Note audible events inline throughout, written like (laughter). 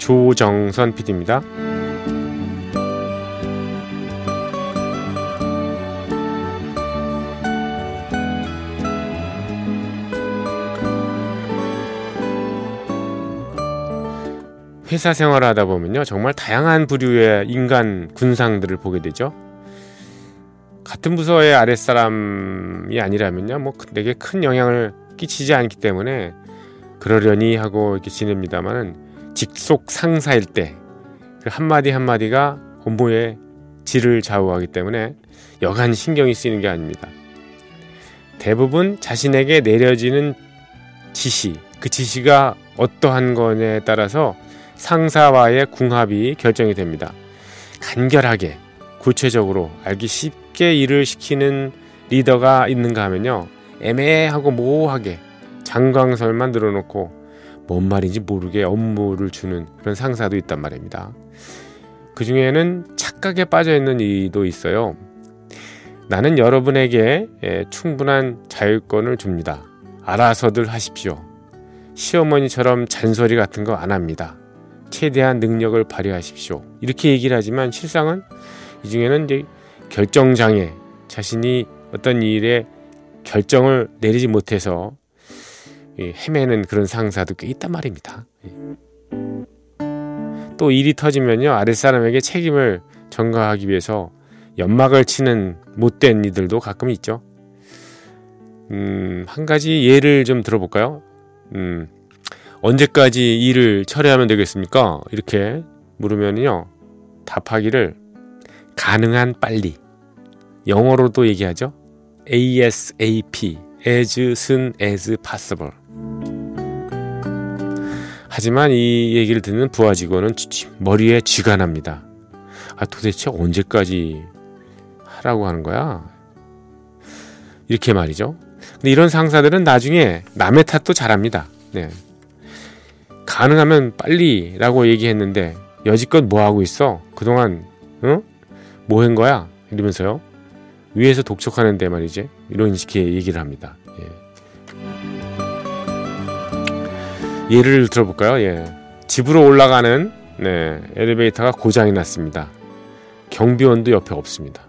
조정선 PD입니다. 회사 생활을 하다 보면요. 정말 다양한 부류의 인간 군상들을 보게 되죠. 같은 부서의 아랫사람이 아니라면요. 뭐 내게 큰 영향을 끼치지 않기 때문에 그러려니 하고 이렇게 지냅니다만은 직속 상사일 때 그 한마디 한마디가 업무의 질을 좌우하기 때문에 여간 신경이 쓰이는 게 아닙니다. 대부분 자신에게 내려지는 지시, 그 지시가 어떠한 거냐에 따라서 상사와의 궁합이 결정이 됩니다. 간결하게, 구체적으로 알기 쉽게 일을 시키는 리더가 있는가 하면요. 애매하고 모호하게 장광설만 늘어놓고 뭔 말인지 모르게 업무를 주는 그런 상사도 있단 말입니다. 그 중에는 착각에 빠져 있는 이도 있어요. 나는 여러분에게 예, 충분한 자율권을 줍니다. 알아서들 하십시오. 시어머니처럼 잔소리 같은 거 안 합니다. 최대한 능력을 발휘하십시오. 이렇게 얘기를 하지만 실상은 이 중에는 이제 결정장애, 자신이 어떤 일에 결정을 내리지 못해서 헤매는 그런 상사도 꽤 있단 말입니다. 또 일이 터지면요 아랫사람에게 책임을 전가하기 위해서 연막을 치는 못된 이들도 가끔 있죠. 음, 한 가지 예를 좀 들어볼까요? 음, 언제까지 일을 처리하면 되겠습니까? 이렇게 물으면요 답하기를 가능한 빨리 영어로도 얘기하죠. ASAP as soon as possible 하지만 이 얘기를 듣는 부하 직원은 머리에 쥐가 납니다. 아, 도대체 언제까지 하라고 하는 거야? 이렇게 말이죠. 근데 이런 상사들은 나중에 남의 탓도 잘합니다. 네. 가능하면 빨리라고 얘기했는데 여지껏 뭐 하고 있어? 그동안 어? 뭐한 거야? 이러면서요. 위에서 독촉하는데 말이지. 이런 식의 얘기를 합니다. 예. 예를 들어볼까요? 예. 집으로 올라가는 네, 엘리베이터가 고장이 났습니다. 경비원도 옆에 없습니다.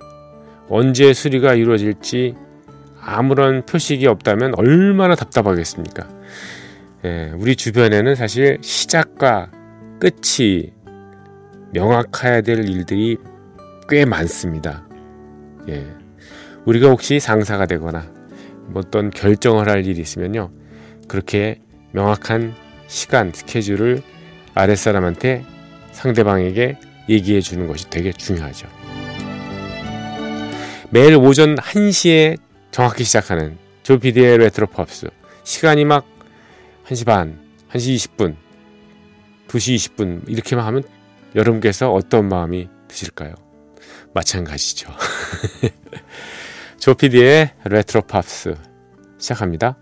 언제 수리가 이루어질지 아무런 표식이 없다면 얼마나 답답하겠습니까? 예, 우리 주변에는 사실 시작과 끝이 명확해야 될 일들이 꽤 많습니다. 예. 우리가 혹시 상사가 되거나 뭐 어떤 결정을 할 일이 있으면요. 그렇게 명확한 시간, 스케줄을 아랫사람한테 상대방에게 얘기해 주는 것이 되게 중요하죠. 매일 오전 1시에 정확히 시작하는 조피디의 레트로 팝스. 시간이 막 1시 반, 1시 20분, 2시 20분 이렇게만 하면 여러분께서 어떤 마음이 드실까요? 마찬가지죠. (laughs) 조피디의 레트로 팝스 시작합니다.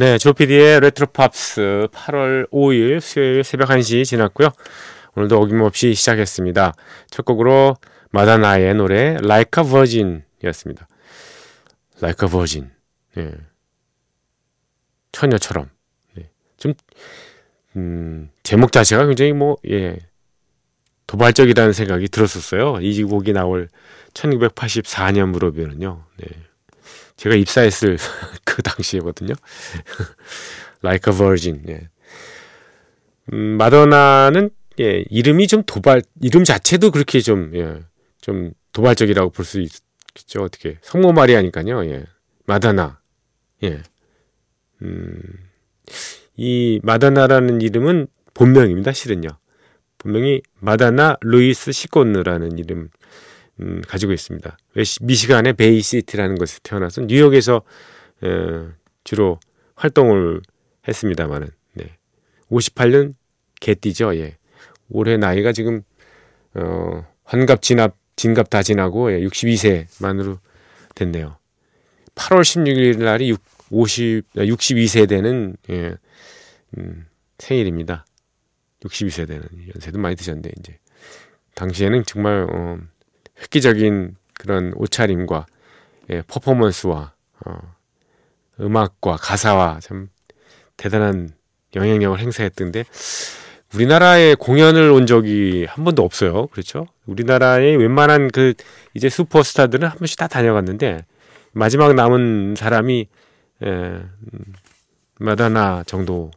네, 조피디의 레트로 팝스 8월 5일 수요일 새벽 1시 지났고요. 오늘도 어김없이 시작했습니다. 첫 곡으로 마다나의 노래 Like a Virgin 이었습니다. Like a Virgin. 네. 처녀처럼. 네. 좀, 음, 제목 자체가 굉장히 뭐, 예, 도발적이라는 생각이 들었었어요. 이 곡이 나올 1984년 무렵에는요. 네. 제가 입사했을 (laughs) 그 당시에거든요. (laughs) like a virgin. 예. 음, 마더나는 예, 이름이 좀 도발, 이름 자체도 그렇게 좀, 예, 좀 도발적이라고 볼 수 있겠죠. 어떻게. 성모 말이 하니까요. 예. 마더나. 예. 음, 이 마다나라는 이름은 본명입니다. 실은요. 본명이 마다나 루이스 시코느라는 이름 음, 가지고 있습니다. 미시간의 베이시티라는 곳에서 태어나서 뉴욕에서 어, 주로 활동을 했습니다만은 네. 58년 개띠죠. 예. 올해 나이가 지금 어, 환갑 진압 진갑 다 지나고 예, 62세만으로 됐네요. 8월 16일 날이 6, 50 62세 되는 예, 음, 생일입니다. 62세 되는 연세도 많이 드셨는데 이제 당시에는 정말 어, 획기적인 그런 옷차림과 예, 퍼포먼스와 어, 음악과 가사와 참 대단한 영향력을 행사했던데 우리나라에 공연을 온 적이 한 번도 없어요. 그렇죠? 우리나라의 웬만한 그 이제 슈퍼스타들은 한 번씩 다 다녀갔는데 마지막 남은 사람이 에, 음, 마다나 정도.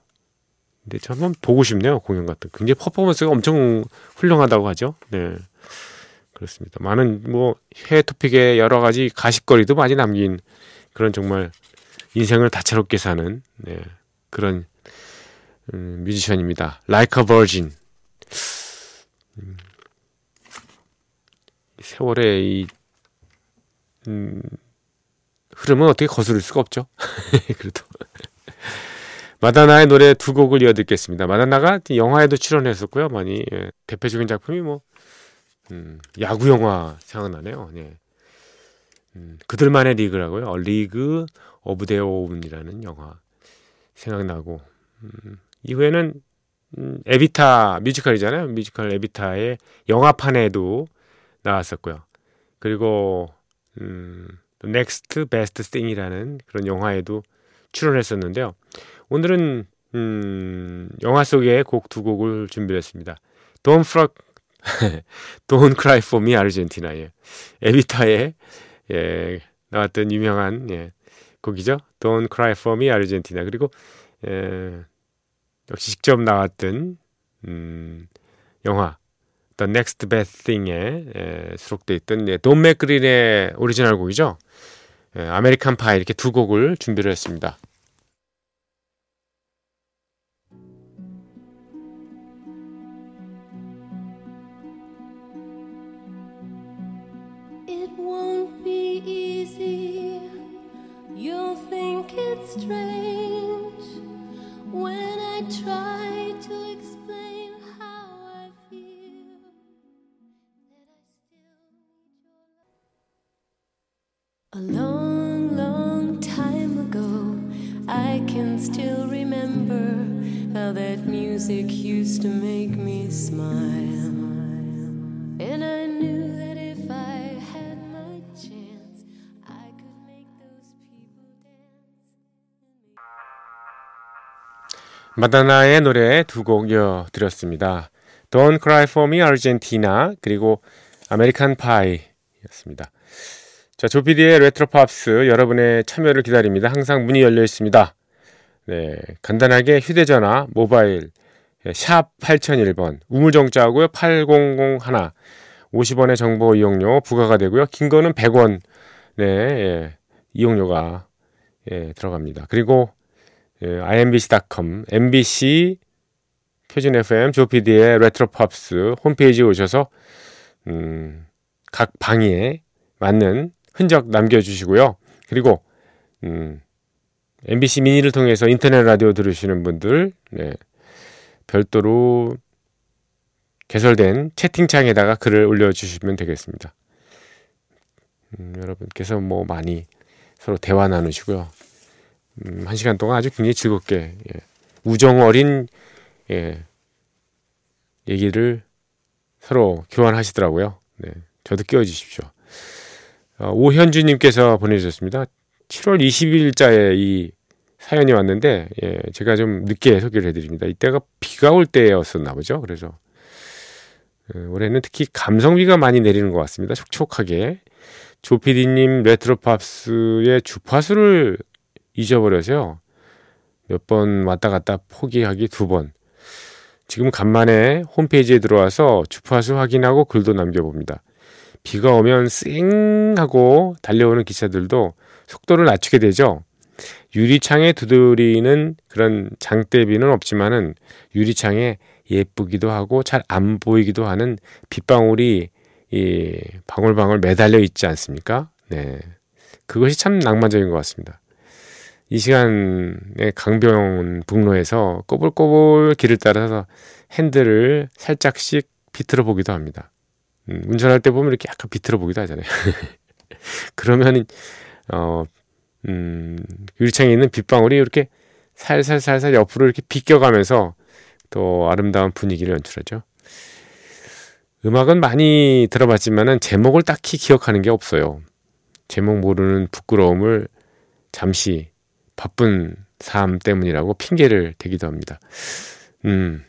근데 저 한번 보고 싶네요. 공연 같은. 굉장히 퍼포먼스가 엄청 훌륭하다고 하죠. 네. 그렇습니다. 많은 뭐 해외 토픽에 여러 가지 가십거리도 많이 남긴 그런 정말 인생을 다채롭게 사는 네, 그런 음, 뮤지션입니다. Like a Virgin. 음, 세월의 이 음, 흐름은 어떻게 거스를 수가 없죠. (laughs) 그래도 마다나의 노래 두 곡을 이어 듣겠습니다. 마다나가 영화에도 출연했었고요. 많이 예, 대표적인 작품이 뭐 음, 야구 영화 생각나네요. 예. 음, 그들만의 리그라고요. 어, League of Their Own이라는 영화 생각나고 음, 이후에는 음, 에비타 뮤지컬이잖아요. 뮤지컬 에비타의 영화판에도 나왔었고요. 그리고 음, Next Best Thing이라는 그런 영화에도 출연했었는데요. 오늘은 음, 영화 속의 곡 두 곡을 준비했습니다. Don't Frog, (laughs) Don't Cry For Me Argentina의 에비타의 예, 나왔던 유명한 예, 곡이죠. Don't Cry For Me Argentina 그리고 예, 역시 직접 나왔던 음, 영화 The Next Best Thing에 예, 수록돼 있던 예, 돈 맥클린의 오리지널 곡이죠. 예, American Pie 이렇게 두 곡을 준비를 했습니다. strange when I try to explain how I feel that I still need your love. A long, long time ago, I can still remember how that music used to make me smile. 마다나의 노래 두 곡 이어드렸습니다. Don't Cry For Me Argentina 그리고 American Pie였습니다. 자, 조피디의 레트로 팝스 여러분의 참여를 기다립니다. 항상 문이 열려 있습니다. 네, 간단하게 휴대전화, 모바일 샵 8001번 우물정자하고요. 8001 50원의 정보 이용료 부과가 되고요. 긴 거는 100원 네, 예, 이용료가 예, 들어갑니다. 그리고 예, imbc.com, mbc 표준 FM 조피디의 레트로 팝스 홈페이지에 오셔서 음, 각 방에 맞는 흔적 남겨주시고요. 그리고 음, MBC 미니를 통해서 인터넷 라디오 들으시는 분들 네, 별도로 개설된 채팅창에다가 글을 올려주시면 되겠습니다. 음, 여러분께서 뭐 많이 서로 대화 나누시고요. 음, 한 시간 동안 아주 굉장히 즐겁게 예, 우정 어린 예, 얘기를 서로 교환하시더라고요. 네, 저도 끼워주십시오. 어, 오현주님께서 보내주셨습니다. 7월 20일자에 이 사연이 왔는데 예, 제가 좀 늦게 소개를 해드립니다. 이때가 비가 올 때였었나 보죠. 그래서 어, 올해는 특히 감성비가 많이 내리는 것 같습니다. 촉촉하게 조피디님 레트로팝스의 주파수를 잊어버려서요. 몇 번 왔다 갔다 포기하기 두 번. 지금 간만에 홈페이지에 들어와서 주파수 확인하고 글도 남겨봅니다. 비가 오면 쌩 하고 달려오는 기차들도 속도를 낮추게 되죠. 유리창에 두드리는 그런 장대비는 없지만은 유리창에 예쁘기도 하고 잘 안 보이기도 하는 빗방울이 이 방울방울 매달려 있지 않습니까? 네. 그것이 참 낭만적인 것 같습니다. 이 시간에 강병 북로에서 꼬불꼬불 길을 따라서 핸들을 살짝씩 비틀어 보기도 합니다. 음, 운전할 때 보면 이렇게 약간 비틀어 보기도 하잖아요. (laughs) 그러면 어, 음, 유리창에 있는 빗방울이 이렇게 살살살살 옆으로 이렇게 비껴가면서 또 아름다운 분위기를 연출하죠. 음악은 많이 들어봤지만은 제목을 딱히 기억하는 게 없어요. 제목 모르는 부끄러움을 잠시 바쁜 삶 때문이라고 핑계를 대기도 합니다. 음.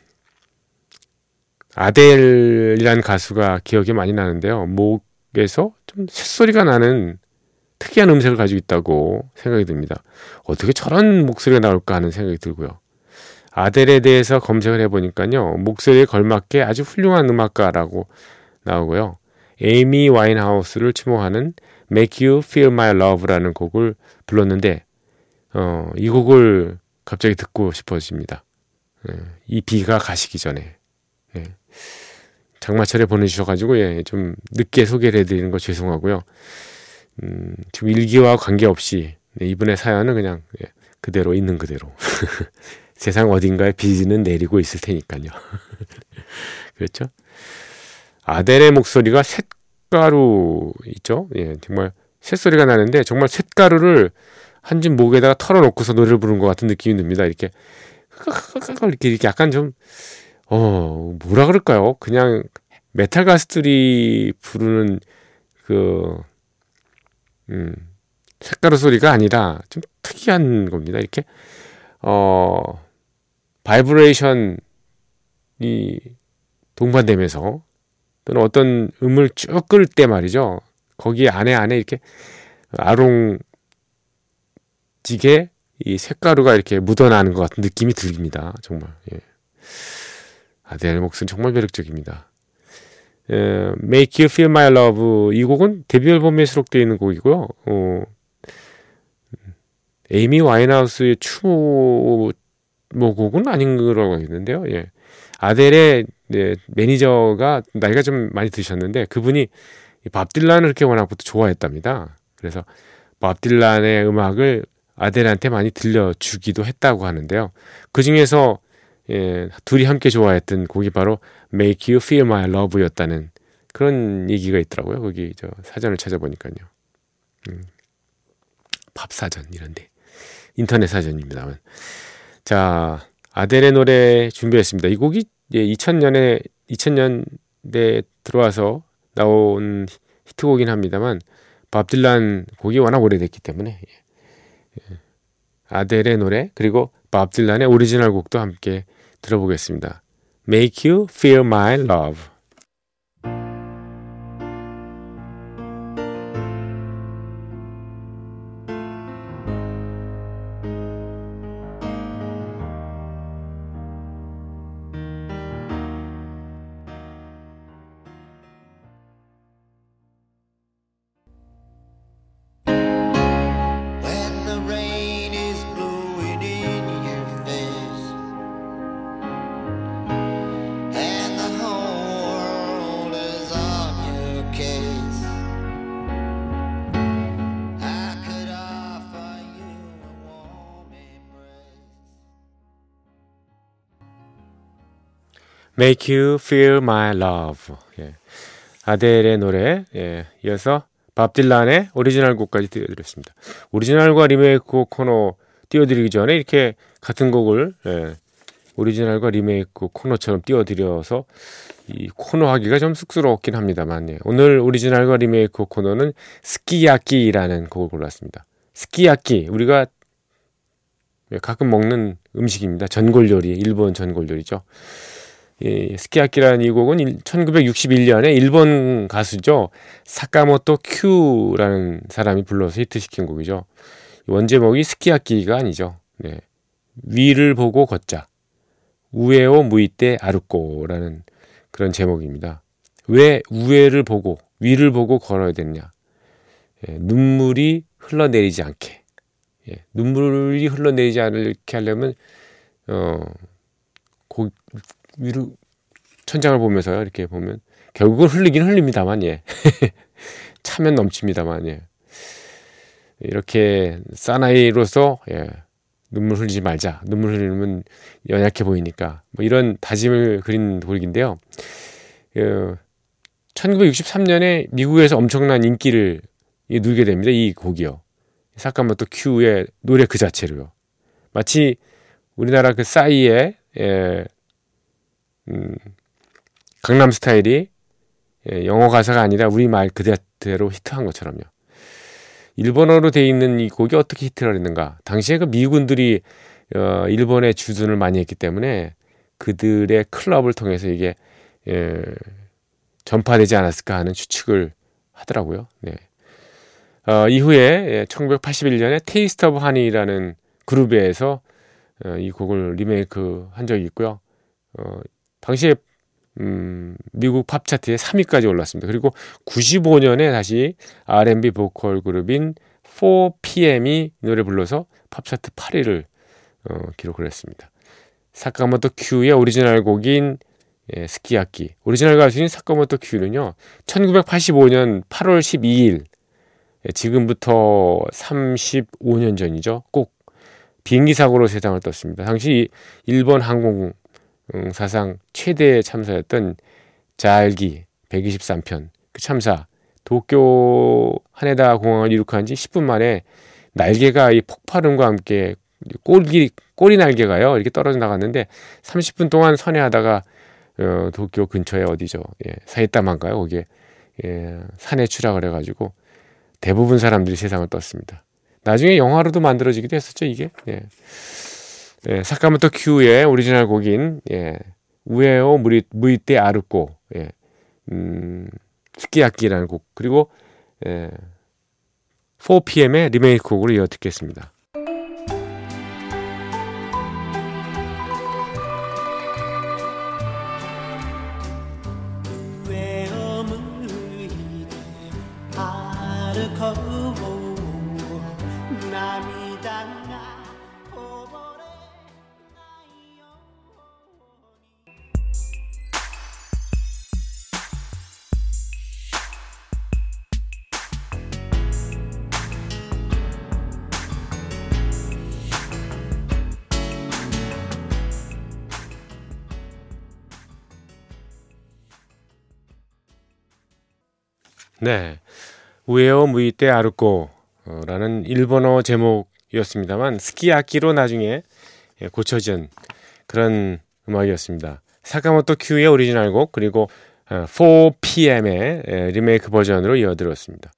아델이란 가수가 기억이 많이 나는데요. 목에서 좀 새소리가 나는 특이한 음색을 가지고 있다고 생각이 듭니다. 어떻게 저런 목소리가 나올까 하는 생각이 들고요. 아델에 대해서 검색을 해보니까요. 목소리에 걸맞게 아주 훌륭한 음악가라고 나오고요. 에이미 와인하우스를 추모하는 Make You Feel My Love라는 곡을 불렀는데 어, 이 곡을 갑자기 듣고 싶어집니다. 예, 이 비가 가시기 전에 예. 장마철에 보내주셔가지고 예, 좀 늦게 소개를 해드리는 거 죄송하고요. 음, 지금 일기와 관계없이 네, 이분의 사연은 그냥 예, 그대로 있는 그대로 (laughs) 세상 어딘가에 비는 내리고 있을 테니까요. (laughs) 그렇죠? 아델의 목소리가 쇳가루 있죠? 예, 정말 쇳소리가 나는데 정말 쇳가루를 한 줌 목에다가 털어놓고서 노래를 부르는 것 같은 느낌이 듭니다. 이렇게 이렇게 이렇게 약간 좀 어, 뭐라 그럴까요? 그냥 메탈 가수들이 부르는 그 음, 색가루 소리가 아니라 좀 특이한 겁니다. 이렇게 어 바이브레이션이 동반되면서 또는 어떤 음을 쭉 끌 때 말이죠. 거기 안에 안에 이렇게 아롱 지게 이 색가루가 이렇게 묻어나는 것 같은 느낌이 듭니다. 정말. 예. 아델 목소리 정말 매력적입니다. 에, Make You Feel My Love 이 곡은 데뷔 앨범에 수록되어 있는 곡이고요. 어, 에이미 와인하우스의 추모 곡은 아닌 거라고 했는데요. 예. 아델의 네, 매니저가 나이가 좀 많이 드셨는데 그분이 밥 딜란을 그렇게 워낙부터 좋아했답니다. 그래서 밥 딜란의 음악을 아델한테 많이 들려주기도 했다고 하는데요. 그 중에서 예, 둘이 함께 좋아했던 곡이 바로 Make You Feel My Love였다는 그런 얘기가 있더라고요. 거기 저 사전을 찾아보니까요. 음, 밥 사전 이런데 인터넷 사전입니다만. 자, 아델의 노래 준비했습니다. 이 곡이 예, 2000년에 2000년대 들어와서 나온 히트곡이긴 합니다만 밥 딜란 곡이 워낙 오래됐기 때문에 예. 예. 아델의 노래 그리고 밥 딜란의 오리지널 곡도 함께 들어보겠습니다. Make You Feel My Love Make You Feel My Love. 예. 아델의 노래, 예. 이어서 밥 딜란의 오리지널 곡까지 띄워드렸습니다. 오리지널과 리메이크 코너 띄워드리기 전에 이렇게 같은 곡을, 예. 오리지널과 리메이크 코너처럼 띄워드려서 이 코너 하기가 좀 쑥스러웠긴 합니다만, 예. 오늘 오리지널과 리메이크 코너는 스키야끼라는 곡을 골랐습니다. 스키야끼, 우리가 가끔 먹는 음식입니다. 전골 요리, 일본 전골 요리죠. 이 스키야키라는 이 곡은 1961년에 일본 가수죠. 사카모토 큐라는 사람이 불러서 히트시킨 곡이죠. 원제목이 스키야키가 아니죠. 네. 위를 보고 걷자. 우에오 무이때 아르꼬라는 그런 제목입니다. 왜 우에를 보고 위를 보고 걸어야 됐냐? 예, 눈물이 흘러내리지 않게 예, 눈물이 흘러내리지 않게 하려면 어, 고, 위로 천장을 보면서요. 이렇게 보면 결국은 흘리긴 흘립니다만 예. (laughs) 차면 넘칩니다만 예. 이렇게 사나이로서 예. 눈물 흘리지 말자. 눈물 흘리면 연약해 보이니까 뭐 이런 다짐을 그린 곡인데요. 그 1963년에 미국에서 엄청난 인기를 누리게 됩니다. 이 곡이요. 사카모토 큐의 노래 그 자체로요. 마치 우리나라 그 싸이의 예, 음, 강남 스타일이 예, 영어 가사가 아니라 우리 말 그대로 히트한 것처럼요. 일본어로 돼 있는 이 곡이 어떻게 히트를 했는가? 당시에 그 미군들이 어, 일본에 주둔을 많이 했기 때문에 그들의 클럽을 통해서 이게 예, 전파되지 않았을까 하는 추측을 하더라고요. 네. 어, 이후에 예, 1981년에 Taste of Honey라는 그룹에서 어, 이 곡을 리메이크 한 적이 있고요. 어, 당시에 음, 미국 팝 차트에 3위까지 올랐습니다. 그리고 95년에 다시 R&B 보컬 그룹인 4PM이 노래 불러서 팝 차트 8위를 어, 기록을 했습니다. 사카모토 큐의 오리지널 곡인 예, 스키야키. 오리지널 가수인 사카모토 큐는요. 1985년 8월 12일 예, 지금부터 35년 전이죠. 꼭 비행기 사고로 세상을 떴습니다. 당시 일본 항공 사상 최대 참사였던 JAL기 123편 그 참사 도쿄 하네다 공항을 이륙한 지 10분 만에 날개가 이 폭발음과 함께 꼬리 꼬리 날개가요 이렇게 떨어져 나갔는데 30분 동안 선회하다가 어, 도쿄 근처에 어디죠 예, 사이타마인가요 거기에 예, 산에 추락을 해가지고 대부분 사람들이 세상을 떴습니다. 나중에 영화로도 만들어지기도 했었죠 이게. 예. 예, 사카모토 큐의 오리지널 곡인 예, 上をむり 向いて歩こう 예, 음, 스키야키라는 곡 그리고 예, 4PM의 리메이크 곡으로 이어 듣겠습니다. 네. 우에오 무이테 아르코라는 일본어 제목이었습니다만 스키야키로 나중에 예, 고쳐진 그런 음악이었습니다. 사카모토 큐의 오리지널 곡 그리고 4PM의 어, 예, 리메이크 버전으로 이어드렸습니다.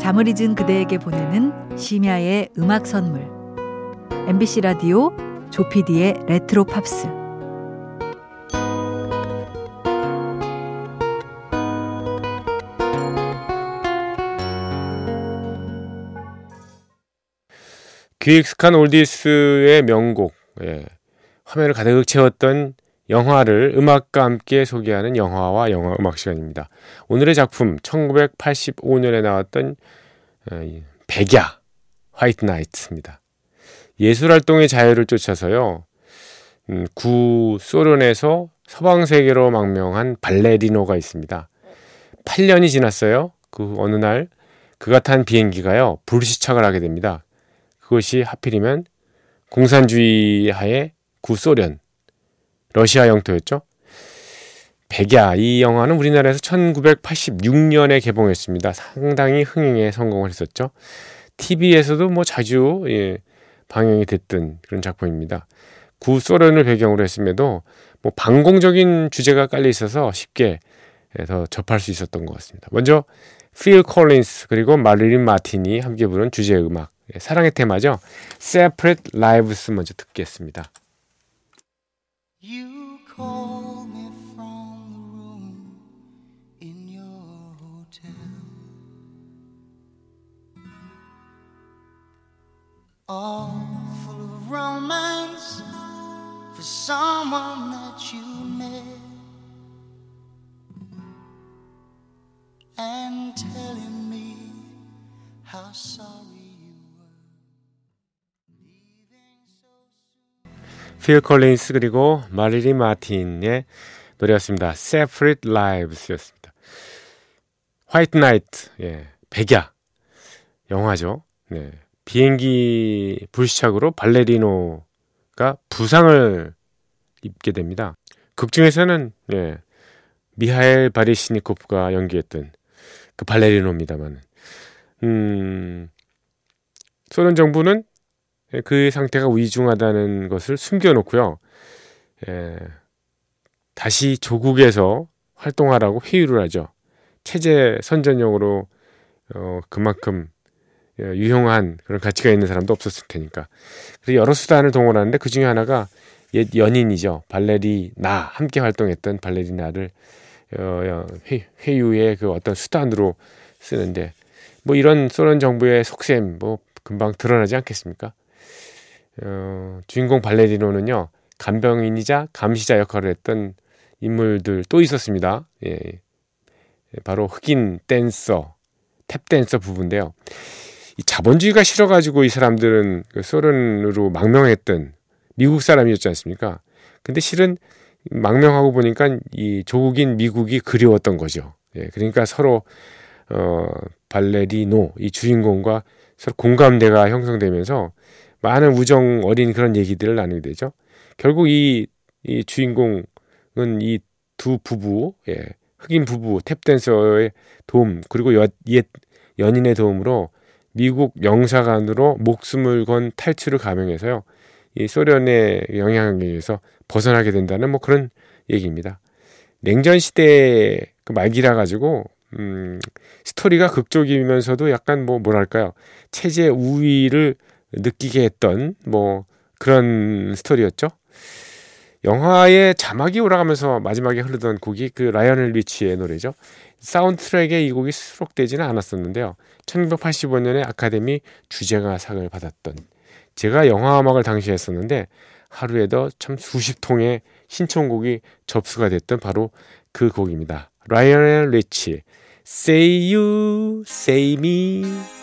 잠을 잊은 그대에게 보내는 심야의 음악 선물 MBC 라디오 조피디의 레트로 팝스 귀 익숙한 oldies의 명곡 예. 화면을 가득 채웠던 영화를 음악과 함께 소개하는 영화와 영화 음악 시간입니다. 오늘의 작품 1985년에 나왔던 어, 백야 화이트 나이트입니다. 예술 활동의 자유를 쫓아서요. 음, 구 소련에서 서방 세계로 망명한 발레리노가 있습니다. 8년이 지났어요. 그 어느 날 그가 탄 비행기가요. 불시착을 하게 됩니다. 그것이 하필이면 공산주의 하에 구소련 러시아 영토였죠. 백야 이 영화는 우리나라에서 1986년에 개봉했습니다. 상당히 흥행에 성공을 했었죠. TV에서도 뭐 자주 예, 방영이 됐던 그런 작품입니다. 구소련을 배경으로 했음에도 뭐 방공적인 주제가 깔려 있어서 쉽게 더 접할 수 있었던 것 같습니다. 먼저 필 콜린스 그리고 마릴린 마틴이 함께 부른 주제 음악 예, 사랑의 테마죠. Separate Lives 먼저 듣겠습니다. all full of romance for someone that you met and telling me how sorry you were leaving so soon. 필 콜린스 그리고 마릴리 마틴의 노래였습니다. Separate Lives였습니다. 화이트 나이트, 예, 백야 영화죠. 네, 비행기 불시착으로 발레리노가 부상을 입게 됩니다. 극 중에서는 예, 미하엘 바리시니코프가 연기했던 그 발레리노입니다만, 음, 소련 정부는 그 상태가 위중하다는 것을 숨겨놓고요. 예, 다시 조국에서 활동하라고 회유를 하죠. 체제 선전용으로 어, 그만큼 예, 유용한 그런 가치가 있는 사람도 없었을 테니까. 그래서 여러 수단을 동원하는데 그 중에 하나가 옛 연인이죠. 발레리나 함께 활동했던 발레리나를 어, 회, 회유의 그 어떤 수단으로 쓰는데 뭐 이런 소련 정부의 속셈 뭐 금방 드러나지 않겠습니까? 어, 주인공 발레리노는요 간병인이자 감시자 역할을 했던 인물들 또 있었습니다. 예, 바로 흑인 댄서, 탭 댄서 부부인데요. 이 자본주의가 싫어가지고 이 사람들은 그 소련으로 망명했던 미국 사람이었지 않습니까? 근데 실은 망명하고 보니까 이 조국인 미국이 그리웠던 거죠. 예, 그러니까 서로 어 발레리노 이 주인공과 서로 공감대가 형성되면서 많은 우정 어린 그런 얘기들을 나누게 되죠. 결국 이, 이 주인공은 이 두 부부, 예, 흑인 부부 탭 댄서의 도움 그리고 여, 옛 연인의 도움으로 미국 영사관으로 목숨을 건 탈출을 감행해서요. 이 소련의 영향에 의해서 벗어나게 된다는 뭐 그런 얘기입니다. 냉전 시대 그 말기라 가지고 음, 스토리가 극적이면서도 약간 뭐 뭐랄까요 체제 우위를 느끼게 했던 뭐 그런 스토리였죠. 영화의 자막이 올라가면서 마지막에 흐르던 곡이 그 라이오넬 리치의 노래죠. 사운드 트랙에 이 곡이 수록되지는 않았었는데요. 1985년에 아카데미 주제가상을 받았던 제가 영화 음악을 당시 했었는데 하루에도 참 수십 통의 신청곡이 접수가 됐던 바로 그 곡입니다. 라이언 리치 Say You, Say Me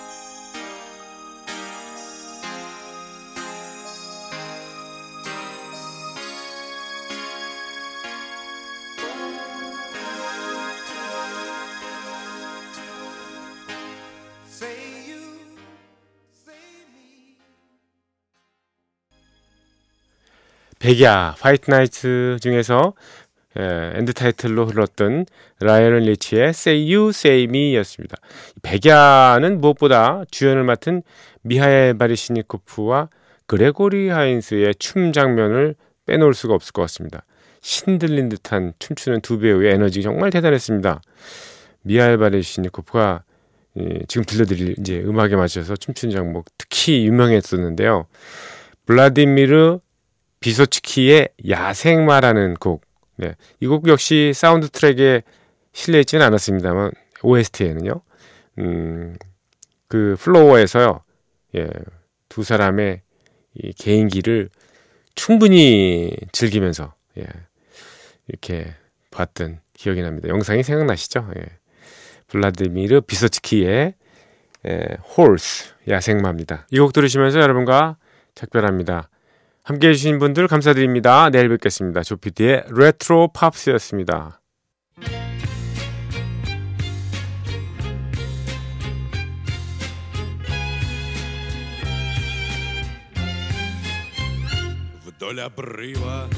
백야 White Nights 중에서 예, end title로 흘렀던 라이오넬 리치의 Say You Say Me였습니다. 백야는 무엇보다 주연을 맡은 미하엘 바리시니코프와 그레고리 하인스의 춤 장면을 빼놓을 수가 없을 것 같습니다. 신들린 듯한 춤추는 두 배우의 에너지 정말 대단했습니다. 미하엘 바리시니코프가 예, 지금 들려드릴 이제 음악에 맞춰서 춤추는 장면 특히 유명했었는데요. 블라디미르 비소츠키의 야생마라는 곡. 네. 이 곡 역시 사운드 트랙에 실려 있지는 않았습니다만 OST에는요. 음, 그 플로어에서요. 예. 두 사람의 이 개인기를 충분히 즐기면서 예. 이렇게 봤던 기억이 납니다. 영상이 생각나시죠? 예. 블라디미르 비소츠키의 예, Horse 야생마입니다. 이 곡 들으시면서 여러분과 작별합니다. 함께 해주신 분들 감사드립니다. 내일 뵙겠습니다. 조피디의 레트로 팝스였습니다. Вдоль обрыва